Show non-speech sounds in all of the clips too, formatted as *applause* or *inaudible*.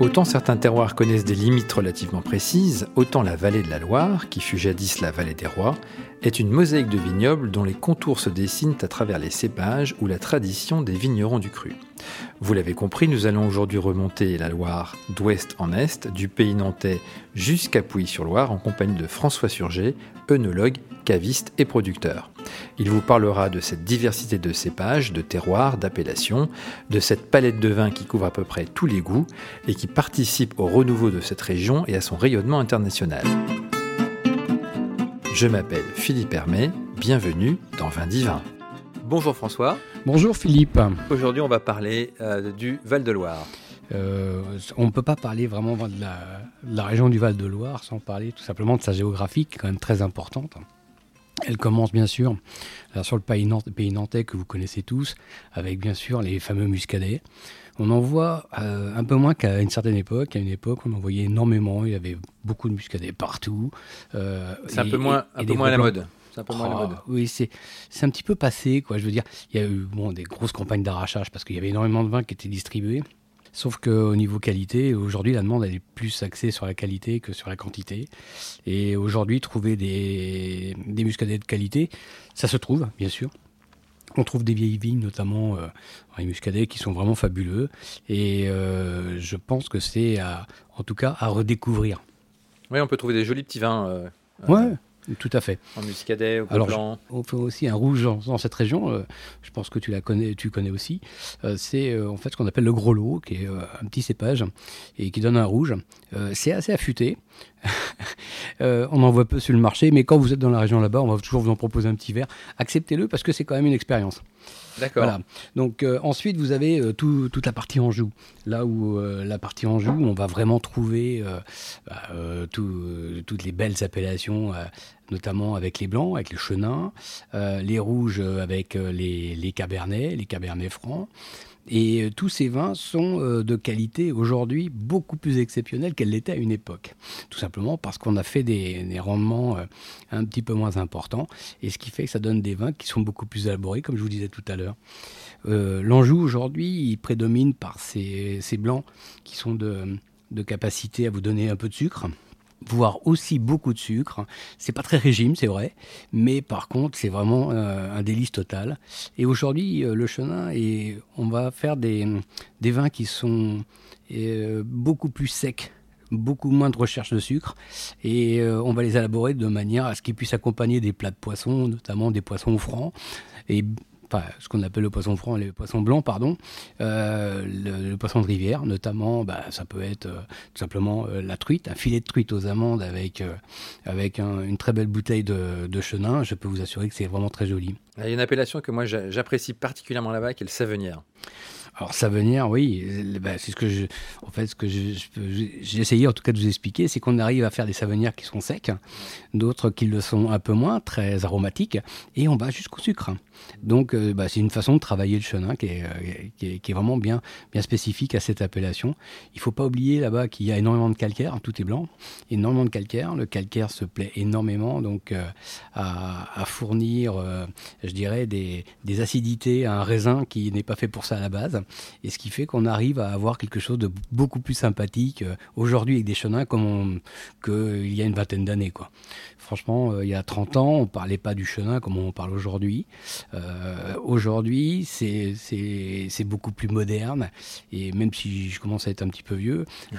Autant certains terroirs connaissent des limites relativement précises, autant la vallée de la Loire, qui fut jadis la vallée des rois, est une mosaïque de vignobles dont les contours se dessinent à travers les cépages ou la tradition des vignerons du cru. Vous l'avez compris, nous allons aujourd'hui remonter la Loire d'ouest en est, du pays nantais jusqu'à Pouilly-sur-Loire, en compagnie de François Surgé, œnologue, caviste et producteur. Il vous parlera de cette diversité de cépages, de terroirs, d'appellations, de cette palette de vins qui couvre à peu près tous les goûts et qui participe au renouveau de cette région et à son rayonnement international. Je m'appelle Philippe Hermé, bienvenue dans Vin Divin. Bonjour François. Bonjour Philippe. Aujourd'hui on va parler euh, du Val-de-Loire. Euh, on ne peut pas parler vraiment de la, région du Val-de-Loire sans parler tout simplement de sa géographie qui est quand même très importante. Elle commence bien sûr sur le pays, nantais que vous connaissez tous, avec bien sûr les fameux muscadets. On en voit euh, un peu moins qu'à une certaine époque. À une époque, on en voyait énormément. Il y avait beaucoup de muscadets partout. Euh, c'est un peu moins, un peu moins à la mode. C'est un peu moins la mode. Oui, c'est un petit peu passé. Quoi. Je veux dire, il y a eu bon, des grosses campagnes d'arrachage parce qu'il y avait énormément de vins qui étaient distribués. Sauf qu'au niveau qualité, aujourd'hui, la demande elle est plus axée sur la qualité que sur la quantité. Et aujourd'hui, trouver des, des muscadets de qualité, ça se trouve, bien sûr. On trouve des vieilles vignes, notamment euh, les muscadets, qui sont vraiment fabuleux. Et euh, je pense que c'est, en tout cas, à redécouvrir. Oui, on peut trouver des jolis petits vins. Euh, ouais. Tout à fait. En muscadet, au Alors, blanc. On fait aussi un rouge dans, cette région. Euh, je pense que tu la connais, tu connais aussi. Euh, c'est euh, en fait ce qu'on appelle le gros lot, qui est un petit cépage et qui donne un rouge. c'est assez affûté. *laughs* on en voit peu sur le marché, mais quand vous êtes dans la région là-bas, on va toujours vous en proposer un petit verre. Acceptez-le parce que c'est quand même une expérience. D'accord. Voilà. Donc ensuite, vous avez toute la partie Anjou. Là où la partie Anjou, on va vraiment trouver bah, toutes les belles appellations notamment avec les blancs, avec les chenins, euh, les rouges avec euh, les, les, cabernets, les cabernets francs. Et euh, tous ces vins sont de qualité aujourd'hui beaucoup plus exceptionnelle qu'elle l'était à une époque. Tout simplement parce qu'on a fait des, rendements un petit peu moins importants. Et ce qui fait que ça donne des vins qui sont beaucoup plus élaborés, comme je vous disais tout à l'heure. L'Anjou aujourd'hui, il prédomine par ces, blancs qui sont de capacité à vous donner un peu de sucre voire aussi beaucoup de sucre. C'est pas très régime, c'est vrai, mais par contre, c'est vraiment euh, un délice total. Et aujourd'hui, euh, le chenin, et on va faire des, des vins qui sont euh, beaucoup plus secs beaucoup moins de recherche de sucre et on va les élaborer de manière à ce qu'ils puissent accompagner des plats de poisson, notamment des poissons francs et enfin, ce qu'on appelle le poisson franc et le poisson blanc, pardon, euh, le, poisson de rivière, notamment, bah, ça peut être euh, tout simplement euh, la truite, un filet de truite aux amandes avec, avec une très belle bouteille de, chenin. Je peux vous assurer que c'est vraiment très joli. Il y a une appellation que moi j'apprécie particulièrement là-bas, qui est le savenière. Alors Savenière, oui, bah, c'est ce que je, en fait, ce que j'ai essayé en tout cas de vous expliquer, c'est qu'on arrive à faire des savenières qui sont secs, d'autres qui le sont un peu moins, très aromatiques, et on va jusqu'au sucre. Donc euh, bah, c'est une façon de travailler le chenin qui est, euh, qui est, vraiment bien, bien spécifique à cette appellation. Il faut pas oublier là-bas qu'il y a énormément de calcaire, tout est blanc, énormément de calcaire. Le calcaire se plaît énormément donc euh, à, fournir, je dirais, des acidités à un raisin qui n'est pas fait pour ça à la base et ce qui fait qu'on arrive à avoir quelque chose de beaucoup plus sympathique euh, aujourd'hui avec des chenins comme qu'il y a une vingtaine d'années. quoi. Franchement, euh, il y a 30 ans, on parlait pas du chenin comme on parle aujourd'hui. Euh, aujourd'hui, c'est beaucoup plus moderne. Et même si je commence à être un petit peu vieux, *laughs*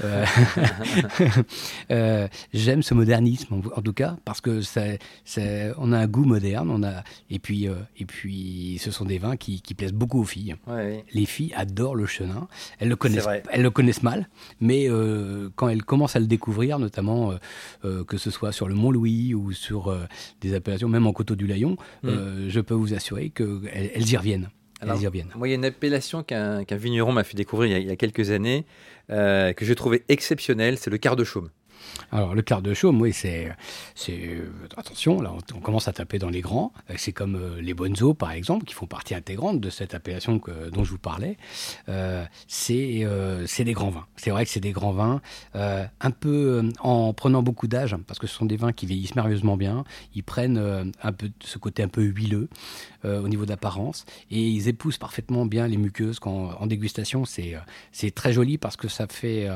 j'aime ce modernisme, en, tout cas, parce que on a un goût moderne. On a, et, puis, et puis, ce sont des vins qui, plaisent beaucoup aux filles. Les filles adorent le chenin. Elles le connaissent, elles le connaissent mal, mais euh, quand elles commencent à le découvrir, notamment euh, euh, que ce soit sur le Mont Louis ou sur des appellations, même en Coteau du Layon, mm. je peux vous assurer qu'elles elles y reviennent. Moi, il y a une appellation qu'un vigneron m'a fait découvrir il y a, quelques années, que j'ai trouvé exceptionnelle, c'est le quart de chaume. Alors, le quart de chaume, oui, c'est. Attention, là, on, commence à taper dans les grands. C'est comme euh, les bonzo, par exemple, qui font partie intégrante de cette appellation dont je vous parlais. Euh, c'est euh, des grands vins. C'est vrai que c'est des grands vins, un peu en prenant beaucoup d'âge, parce que ce sont des vins qui vieillissent merveilleusement bien. Ils prennent un peu ce côté un peu huileux au niveau d'apparence et ils épousent parfaitement bien les muqueuses. En dégustation, c'est très joli parce que ça fait,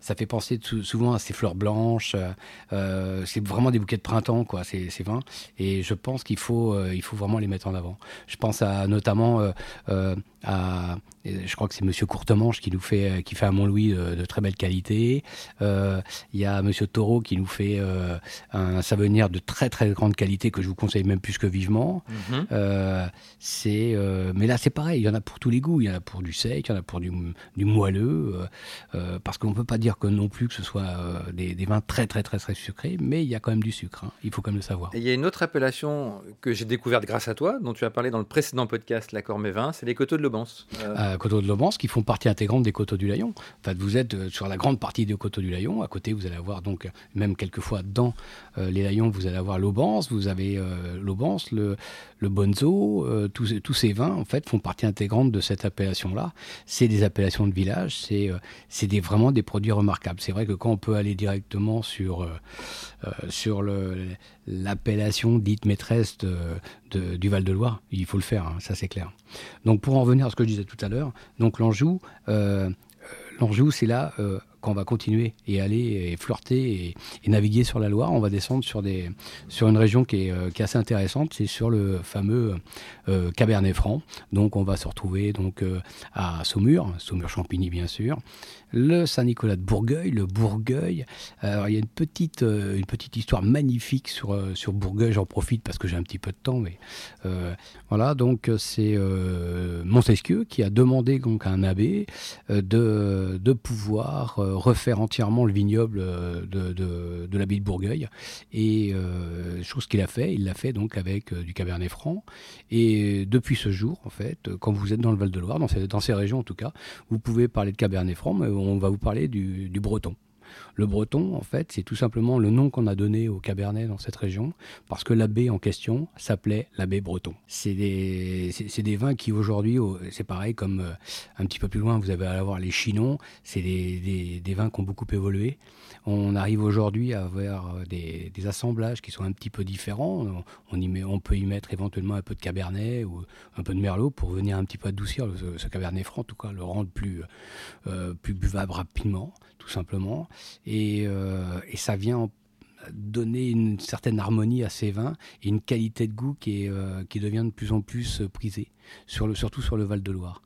ça fait penser souvent à ces fleurs blanches. Euh, euh, c'est vraiment des bouquets de printemps, quoi, ces, ces vins. Et je pense qu'il faut, euh, il faut vraiment les mettre en avant. Je pense à notamment à, je crois que c'est Monsieur Courtemanche qui nous fait, qui fait à Montlouis de, de très belle qualité. Il y a Monsieur Taureau qui nous fait un savenir de très très grande qualité que je vous conseille même plus que vivement. Mhm. c'est, mais là c'est pareil, il y en a pour tous les goûts. Il y en a pour du sec, il y en a pour du, du moelleux, parce qu'on peut pas dire que non plus que ce soit des, des, vins très très très très sucrés, mais il y a quand même du sucre. Hein. Il faut quand même le savoir. il y a une autre appellation que j'ai découverte grâce à toi, dont tu as parlé dans le précédent podcast, l'accord mes vins, c'est les coteaux de Lobance. Euh... euh coteaux de Lobance qui font partie intégrante des coteaux du Layon. Vous êtes euh, sur la grande partie des coteaux du Layon. À côté, vous allez avoir donc même quelquefois dans euh, les Layons, vous allez avoir l'Aubance, vous avez l'Aubance, le, le Bonzo, tous, tous ces vins en fait font partie intégrante de cette appellation-là. C'est des appellations de village, c'est des, vraiment des produits remarquables. C'est vrai que quand on peut aller directement sur, euh, euh, sur l'appellation dite maîtresse de, du Val-de-Loire. Il faut le faire, hein, ça c'est clair. Donc pour en revenir à ce que je disais tout à l'heure, donc l'Anjou, euh, l'Anjou c'est là qu'on va continuer et aller flirter et, naviguer sur la Loire. On va descendre sur, des, sur une région qui est, qui est assez intéressante, c'est sur le fameux Cabernet Franc. Donc on va se retrouver donc à Saumur, Saumur-Champigny bien sûr, le Saint-Nicolas de Bourgueil, le Bourgueil. Alors, il y a une petite, euh, une petite histoire magnifique sur, euh, sur Bourgueil, j'en profite parce que j'ai un petit peu de temps. Mais, euh, voilà, donc c'est Montesquieu qui a demandé donc, à un abbé de, de pouvoir refaire entièrement le vignoble de, de, de l'abbaye de Bourgueil. Et chose qu'il a fait, il l'a fait donc avec du Cabernet Franc. Et depuis ce jour, en fait, quand vous êtes dans le Val-de-Loire, dans ces, dans ces régions en tout cas, vous pouvez parler de Cabernet Franc, mais on va vous parler du, breton. Le breton, en fait, c'est tout simplement le nom qu'on a donné au Cabernet dans cette région, parce que l'abbé en question s'appelait l'abbé breton. C'est des, vins qui aujourd'hui, c'est pareil comme euh, un petit peu plus loin, vous allez avoir les chinons, c'est des, vins qui ont beaucoup évolué. On arrive aujourd'hui à avoir euh, des, assemblages qui sont un petit peu différents. On, peut y mettre éventuellement un peu de cabernet ou un peu de merlot pour venir un petit peu adoucir ce, cabernet franc, en tout cas le rendre plus, euh, plus buvable rapidement, tout simplement. Et, euh, ça vient donner une certaine harmonie à ces vins et une qualité de goût qui, est, qui devient de plus en plus prisée, sur le, surtout sur le Val de Loire.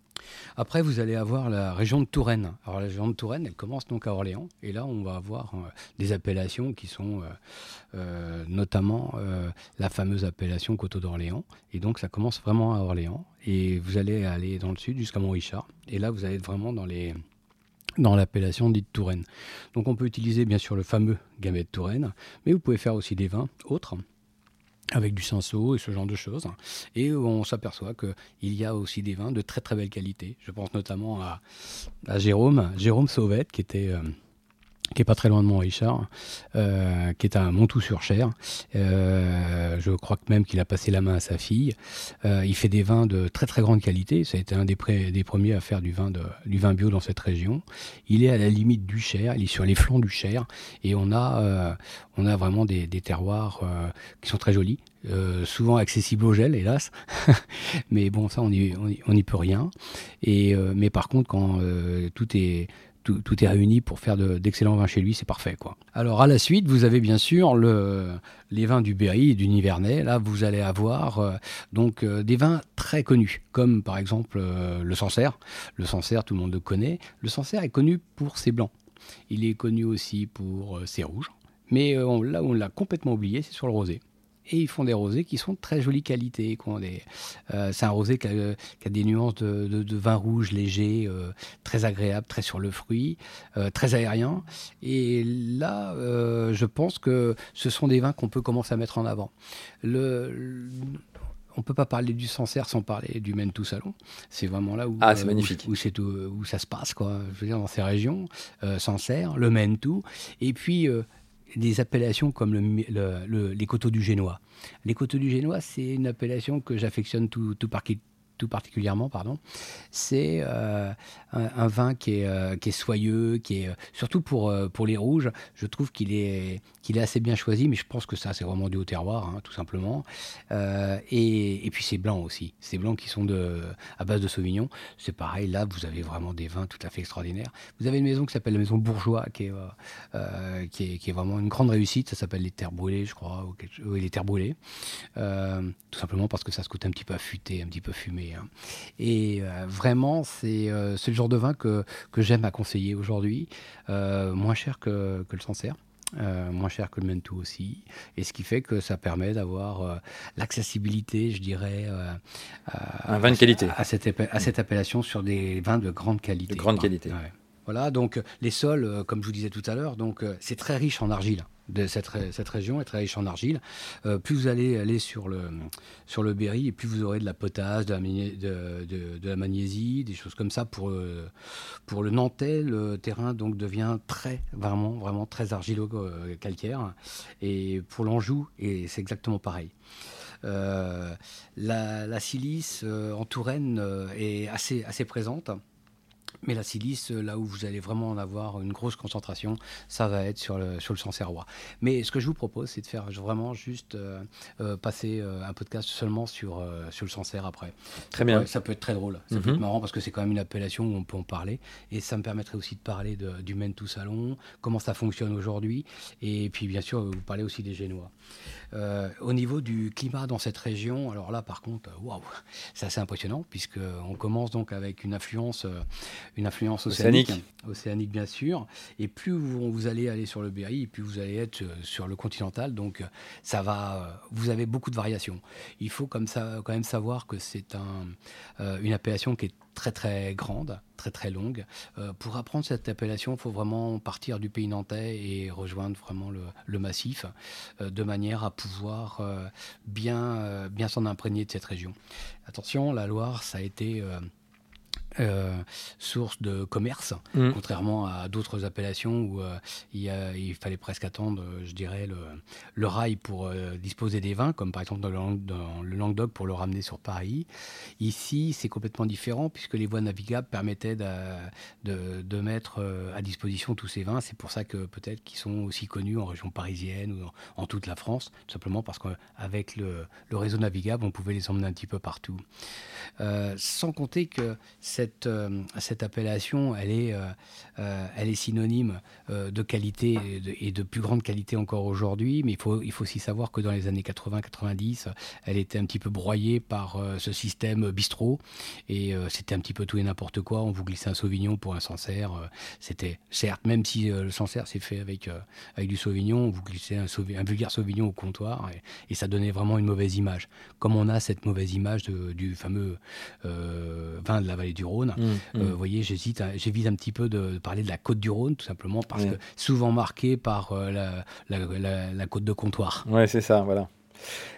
Après, vous allez avoir la région de Touraine. Alors, la région de Touraine, elle commence donc à Orléans. Et là, on va avoir euh, des appellations qui sont euh, euh, notamment la fameuse appellation Coteau d'Orléans. Et donc, ça commence vraiment à Orléans. Et vous allez aller dans le sud jusqu'à Montrichard. Et là, vous allez être vraiment dans les dans l'appellation dite Touraine. Donc on peut utiliser bien sûr le fameux Gamay de Touraine, mais vous pouvez faire aussi des vins autres avec du cinceau et ce genre de choses. Et on s'aperçoit qu'il y a aussi des vins de très très belle qualité. Je pense notamment à, Jérôme, Jérôme Sauvette, qui était... Euh, qui est pas très loin de Mont-Richard, euh, qui est à Montou-sur-Cher. Euh, je crois que même qu'il a passé la main à sa fille. il fait des vins de très très grande qualité. Ça a été un des, premiers à faire du vin, du vin bio dans cette région. Il est à la limite du Cher, il est sur les flancs du Cher, et on a, on a vraiment des, terroirs euh, qui sont très jolis, euh, souvent accessibles au gel, hélas. *laughs* mais bon, ça, on n'y on, peut rien. Et, euh, mais par contre, quand tout est tout, est réuni pour faire d'excellents vins chez lui, c'est parfait. quoi. Alors à la suite, vous avez bien sûr le, les vins du Berry et du Nivernais. Là, vous allez avoir donc des vins très connus, comme par exemple le Sancerre. Le Sancerre, tout le monde le connaît. Le Sancerre est connu pour ses blancs. Il est connu aussi pour ses rouges. Mais euh, là où on l'a complètement oublié, c'est sur le rosé. Et ils font des rosés qui sont de très jolie qualité. Euh, c'est un rosé qui a, des nuances de, vin rouge léger, euh, très agréable, très sur le fruit, très aérien. Et là, je pense que ce sont des vins qu'on peut commencer à mettre en avant. Le, on peut pas parler du Sancerre sans parler du Mentou Salon. C'est vraiment là où, ah, c'est magnifique. Où, c'est où, ça se passe, quoi. Je veux dire, dans ces régions, Sancerre, le Mentou. Et puis, des appellations comme le, les coteaux du Génois. Les coteaux du Génois, c'est une appellation que j'affectionne tout, tout, tout particulièrement, pardon, c'est euh, un, vin qui est, euh, qui est soyeux, qui est euh, surtout pour, pour les rouges. Je trouve qu'il est, qu'il est assez bien choisi, mais je pense que ça, c'est vraiment du haut terroir, hein, tout simplement. et, et, puis c'est blanc aussi. C'est blanc qui sont de, à base de Sauvignon. C'est pareil, là, vous avez vraiment des vins tout à fait extraordinaires. Vous avez une maison qui s'appelle la maison Bourgeois, qui est, qui est, qui, est, vraiment une grande réussite. Ça s'appelle les Terres Brûlées, je crois, ou les Terres Brûlées. tout simplement parce que ça se coûte un petit peu affûté, un petit peu fumé. Hein. Et euh, vraiment, euh, c'est le genre de vin que, que j'aime à conseiller aujourd'hui. Euh, moins cher que, que le Sancerre. moins cher que le Mentou aussi, et ce qui fait que ça permet d'avoir l'accessibilité, je dirais, un vin de qualité à cette, à cette appellation sur des vins de grande qualité. De grande qualité. Voilà, donc les sols, comme je vous disais tout à l'heure, donc c'est très riche en argile de cette, cette, région est très riche en argile. Euh, plus vous allez aller sur le, sur le Berry, et plus vous aurez de la potasse, de la, magnésie, des choses comme ça. Pour, euh, pour le Nantais, le terrain donc devient très, vraiment, vraiment très argilo-calcaire. Euh, et pour l'Anjou, et c'est exactement pareil. la, la, silice en Touraine est assez, assez présente. Mais la silice, là où vous allez vraiment en avoir une grosse concentration, ça va être sur le, sur le Sancerrois. Mais ce que je vous propose, c'est de faire vraiment juste euh, euh, passer euh, un podcast seulement sur, sur le Sancerre après. Très bien. ça peut être très drôle. Ça peut être mhm. marrant parce que c'est quand même une appellation où on peut en parler. Et ça me permettrait aussi de parler de, du tout Salon, comment ça fonctionne aujourd'hui. Et puis, bien sûr, vous parlez aussi des Génois. au niveau du climat dans cette région, alors là, par contre, waouh, c'est assez impressionnant puisqu'on commence donc avec une influence une influence océanique, océanique, bien sûr. Et plus vous, vous, allez aller sur le Berry, plus vous allez être euh, sur le continental. Donc euh, ça va, euh, vous avez beaucoup de variations. Il faut comme ça quand même savoir que c'est un, une appellation qui est très très grande, très très longue. pour apprendre cette appellation, il faut vraiment partir du pays nantais et rejoindre vraiment le, le massif, de manière à pouvoir bien, bien s'en imprégner de cette région. Attention, la Loire, ça a été euh, source de commerce, mm. contrairement à d'autres appellations où euh, il, il, fallait presque attendre, euh, je dirais, le, le rail pour disposer des vins, comme par exemple dans le, dans le, Languedoc pour le ramener sur Paris. Ici, c'est complètement différent puisque les voies navigables permettaient de, de, de mettre à disposition tous ces vins. C'est pour ça que peut-être qu'ils sont aussi connus en région parisienne ou en, toute la France, tout simplement parce qu'avec le, le, réseau navigable, on pouvait les emmener un petit peu partout. sans compter que cette cette, euh, cette appellation, elle est, euh, euh, elle est synonyme de qualité et de, plus grande qualité encore aujourd'hui. Mais il faut, il faut aussi savoir que dans les années 80-90, elle était un petit peu broyée par ce système bistrot. Et c'était un petit peu tout et n'importe quoi. On vous glissait un Sauvignon pour un Sancerre. c'était certes, même si le Sancerre s'est fait avec, avec du Sauvignon, on vous glissait un, un vulgaire Sauvignon au comptoir. Et, ça donnait vraiment une mauvaise image. Comme on a cette mauvaise image du fameux vin de la vallée du Rhône Mmh, euh, mmh. vous voyez, j'hésite, j'évite un petit peu de, parler de la côte du Rhône, tout simplement parce que souvent marquée par euh, la, la, la, côte de comptoir. Ouais, c'est ça, voilà.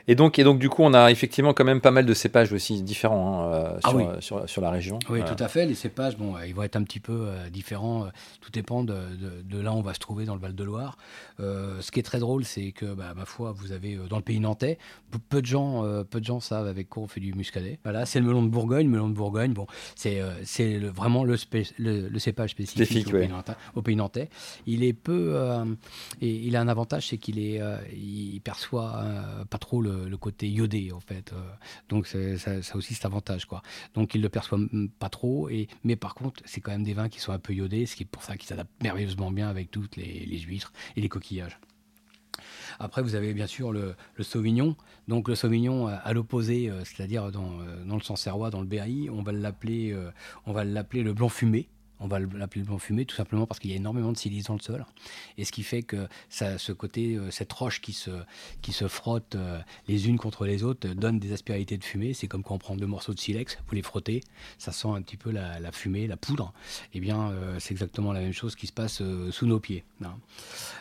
Et donc, et donc, du coup, on a effectivement quand même pas mal de cépages aussi différents hein, euh, ah sur, sur, la région. Oui, tout à fait. Les cépages, bon, ils vont être un petit peu euh, différents. Euh, tout dépend de, de, là où on va se trouver dans le Val-de-Loire. ce qui est très drôle, c'est que, bah, ma foi, vous avez dans le pays nantais, peu de gens, peu de gens savent avec quoi on fait du muscadet. Voilà, c'est le melon de Bourgogne. melon de Bourgogne, bon, c'est c'est vraiment le, le, cépage spécifique au, pays nantais, Il est peu, et il a un avantage, c'est qu'il est, il perçoit pas trop le côté iodé en fait. Euh, donc ça, aussi cet avantage quoi. Donc il le perçoit pas trop, et, mais par contre c'est quand même des vins qui sont un peu iodés, ce qui est pour ça qu'ils s'adaptent merveilleusement bien avec toutes les, huîtres et les coquillages. Après, vous avez bien sûr le, Sauvignon. Donc le Sauvignon à, l'opposé, euh, c'est-à-dire euh, dans, le Sancerrois, dans le Berry, on va l'appeler, on va l'appeler le blanc fumé on va l'appeler le blanc fumé, tout simplement parce qu'il y a énormément de silice dans le sol. Et ce qui fait que ça, ce côté, euh, cette roche qui se, qui se frotte euh, les unes contre les autres donne des aspérités de fumée. C'est comme quand on prend deux morceaux de silex, vous les frottez, ça sent un petit peu la, fumée, la poudre. Et eh bien, euh, c'est exactement la même chose qui se passe sous nos pieds. Hein.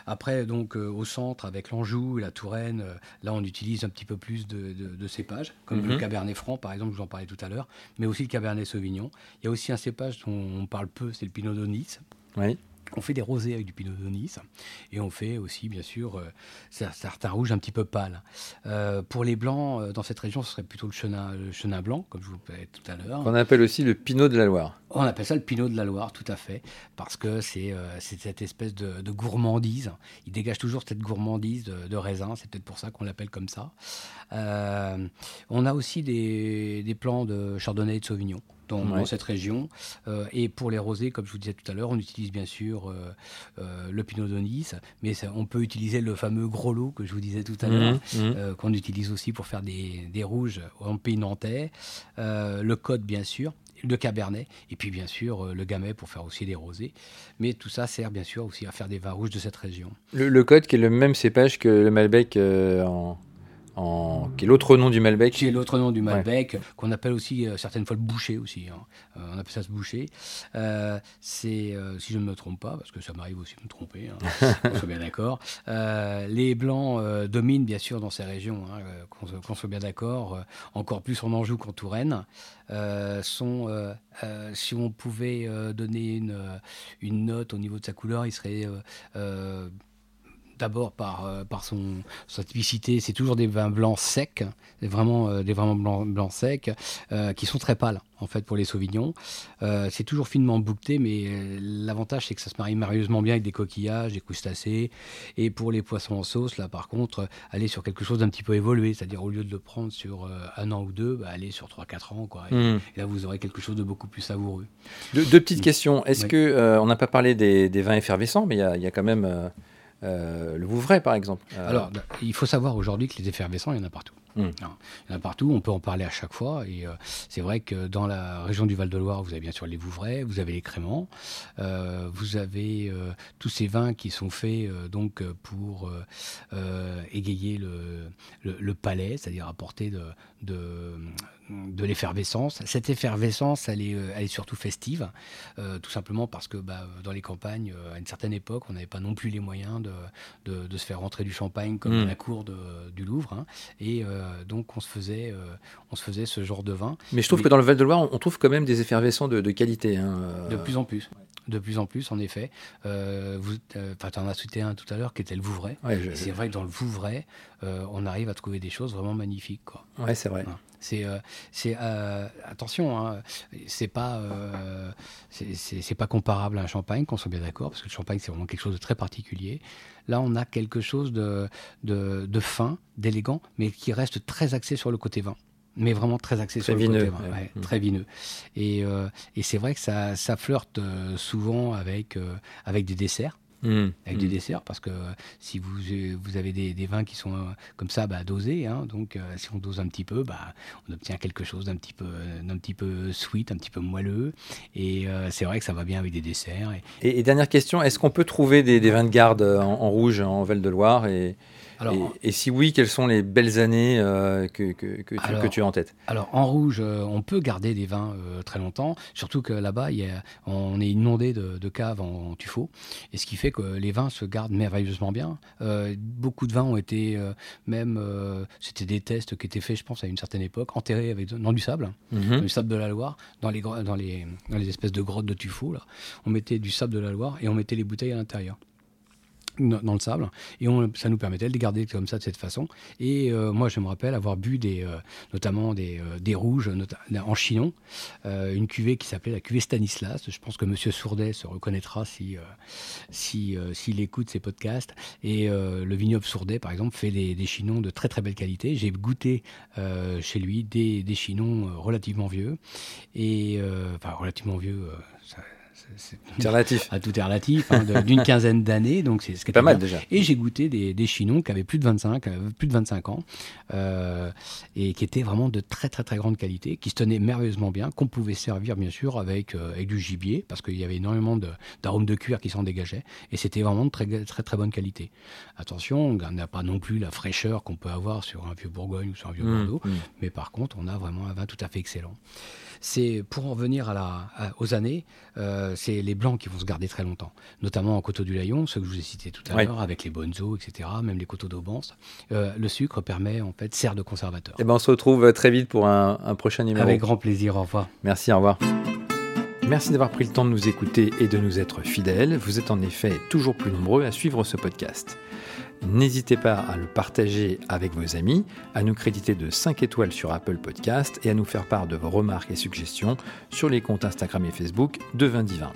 Après, donc, au centre, avec l'Anjou et la Touraine, là, on utilise un petit peu plus de, cépages, comme le mhm. Cabernet Franc, par exemple, je vous en parlais tout à l'heure, mais aussi le Cabernet Sauvignon. Il y a aussi un cépage dont on parle peu c'est le Pinot de Nice. Oui. On fait des rosés avec du pinot de Nice et on fait aussi, bien sûr, euh, certains rouges un petit peu pâles. Euh, pour les blancs, euh, dans cette région, ce serait plutôt le chenin, le chenin blanc, comme je vous parlais tout à l'heure. On appelle aussi le pinot de la Loire. On appelle ça le pinot de la Loire, tout à fait, parce que c'est cette espèce de, gourmandise. Il dégage toujours cette gourmandise de, raisin, c'est peut-être pour ça qu'on l'appelle comme ça. on a aussi des, des plants de chardonnay et de sauvignon dans, cette région. Euh, et pour les rosés, comme je vous disais tout à l'heure, on utilise bien sûr euh, euh, le Pinot de Nice, mais on peut utiliser le fameux gros lot que je vous disais tout à l'heure, mmh, mmh. qu'on utilise aussi pour faire des, des rouges en pays nantais, le code bien sûr, le cabernet, et puis bien sûr le gamay pour faire aussi des rosés. Mais tout ça sert bien sûr aussi à faire des vins rouges de cette région. Le, le code qui est le même cépage que le Malbec en qui est l'autre nom du Malbec. Qui est l'autre nom du Malbec, qu'on appelle aussi euh, certaines fois le boucher aussi. Hein. Euh, on appelle ça ce boucher. Euh, c'est, si je ne me trompe pas, parce que ça m'arrive aussi de me tromper, hein, *laughs* qu'on soit bien d'accord. les blancs dominent bien sûr dans ces régions, hein, qu'on, soit bien d'accord, encore plus en Anjou qu'en Touraine. sont, si on pouvait donner une, une note au niveau de sa couleur, il serait d'abord par, euh, par son, sa typicité, c'est toujours des vins blancs secs, vraiment, euh, des vraiment blancs, blancs secs, euh, qui sont très pâles en fait pour les sauvignons. c'est toujours finement bouqueté, mais l'avantage c'est que ça se marie merveilleusement bien avec des coquillages, des crustacés. Et pour les poissons en sauce, là par contre, aller sur quelque chose d'un petit peu évolué, c'est-à-dire au lieu de le prendre sur un an ou deux, bah, aller sur 3-4 ans. Quoi. Hmm. Et, là vous aurez quelque chose de beaucoup plus savoureux. deux petites questions. Est-ce que, on n'a pas parlé des, des, vins effervescents, mais il y, y, a quand même euh, le Vouvray, par exemple. Euh, Alors, bah, il faut savoir aujourd'hui que les effervescents, il y en a partout. Hmm. Il y en a partout, on peut en parler à chaque fois. Et euh, c'est vrai que dans la région du Val-de-Loire, vous avez bien sûr les Vouvray, vous avez les Créments, vous avez tous ces vins qui sont faits donc pour égayer le, le, palais, c'est-à-dire apporter de, de, de l'effervescence. Cette effervescence, elle est, elle est surtout festive, tout simplement parce que bah, dans les campagnes, à une certaine époque, on n'avait pas non plus les moyens de, de, se faire rentrer du champagne comme dans hmm. la cour du Louvre. Hein. Et euh, donc on se, faisait, euh, on se faisait ce genre de vin. Mais je trouve que dans le Val-de-Loire, on trouve quand même des effervescents de, qualité. Hein, euh. De plus en plus. De plus en plus, en effet. vous, tu en as cité un tout à l'heure qui était le Vouvray. C'est vrai que dans le Vouvray, on arrive à trouver des choses vraiment magnifiques. Quoi. Ouais, c'est vrai. C'est, c'est attention, hein, c'est pas, c'est, pas comparable à un champagne, qu'on soit bien d'accord, parce que le champagne c'est vraiment quelque chose de très particulier. Là, on a quelque chose de, de, fin, d'élégant, mais qui reste très axé sur le côté vin mais vraiment très axé sur le côté vin, mmh. très vineux. Et, euh, et c'est vrai que ça, ça flirte euh, souvent avec, euh, avec des desserts. Mmh. avec des mmh. desserts, parce que si vous, vous avez des, des, vins qui sont comme ça, bah, dosés, hein, donc si on dose un petit peu, bah, on obtient quelque chose d'un petit peu, d'un petit peu sweet, un petit peu moelleux, et c'est vrai que ça va bien avec des desserts. Et, dernière question, est-ce qu'on peut trouver des, des, vins de garde en, en rouge en Val-de-Loire et et, si oui, quelles sont les belles années euh, que, que, que, tu, as en tête? Alors, en rouge, euh, on peut garder des vins euh, très longtemps, surtout que là-bas, on est inondé de, caves en, tuffeau, et ce qui fait que les vins se gardent merveilleusement bien. beaucoup de vins ont été, même, c'était des tests qui étaient faits, je pense, à une certaine époque, enterrés avec, dans du sable, mhm. du sable de la Loire, dans les, dans les, dans les espèces de grottes de tuffeau. Là. On mettait du sable de la Loire et on mettait les bouteilles à l'intérieur dans le sable. Et ça nous permettait de les garder comme ça de cette façon. Et euh, moi je me rappelle avoir bu euh, notamment des, euh, rouges en chinon une cuvée qui s'appelait la cuvée Stanislas. Je pense que monsieur Sourdet se reconnaîtra si si s'il écoute ces podcasts. Et le vignoble Sourdet par exemple fait des, des chinons de très très belle qualité. J'ai goûté chez lui des, des chinons relativement vieux. Et enfin relativement vieux c'est relatif. À tout est relatif, hein, d'une quinzaine d'années, donc c'est ce qui pas mal déjà. Et j'ai goûté des, des, chinons qui avaient plus de 25, euh, plus de 25 ans, euh, et qui étaient vraiment de très très très grande qualité, qui se tenaient merveilleusement bien, qu'on pouvait servir bien sûr avec, euh, avec du gibier, parce qu'il y avait énormément d'arômes de, cuir qui s'en dégageaient, et c'était vraiment de très, très très bonne qualité. Attention, on n'a pas non plus la fraîcheur qu'on peut avoir sur un vieux Bourgogne ou sur un vieux mmh, Bordeaux, mmh. mais par contre, on a vraiment un vin tout à fait excellent. C'est pour en revenir à la, aux années, euh, c'est les blancs qui vont se garder très longtemps, notamment en coteau du Layon, ceux que je vous ai cités tout à l'heure, avec les bonzo, etc., même les coteaux d'Aubance. Euh, le sucre permet, en fait, sert de conservateur. Et eh ben, on se retrouve très vite pour un, un prochain numéro. Avec grand plaisir, au revoir. Merci, au revoir. Merci d'avoir pris le temps de nous écouter et de nous être fidèles. Vous êtes en effet toujours plus nombreux à suivre ce podcast. N'hésitez pas à le partager avec vos amis, à nous créditer de 5 étoiles sur Apple Podcast et à nous faire part de vos remarques et suggestions sur les comptes Instagram et Facebook de Vin Divin.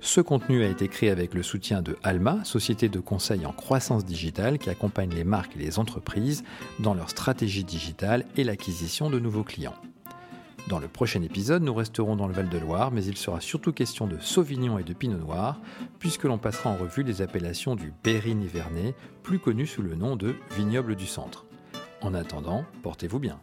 Ce contenu a été créé avec le soutien de Alma, société de conseil en croissance digitale qui accompagne les marques et les entreprises dans leur stratégie digitale et l'acquisition de nouveaux clients. Dans le prochain épisode, nous resterons dans le Val-de-Loire, mais il sera surtout question de Sauvignon et de Pinot Noir, puisque l'on passera en revue les appellations du Berry Nivernais, plus connu sous le nom de vignoble du centre. En attendant, portez-vous bien.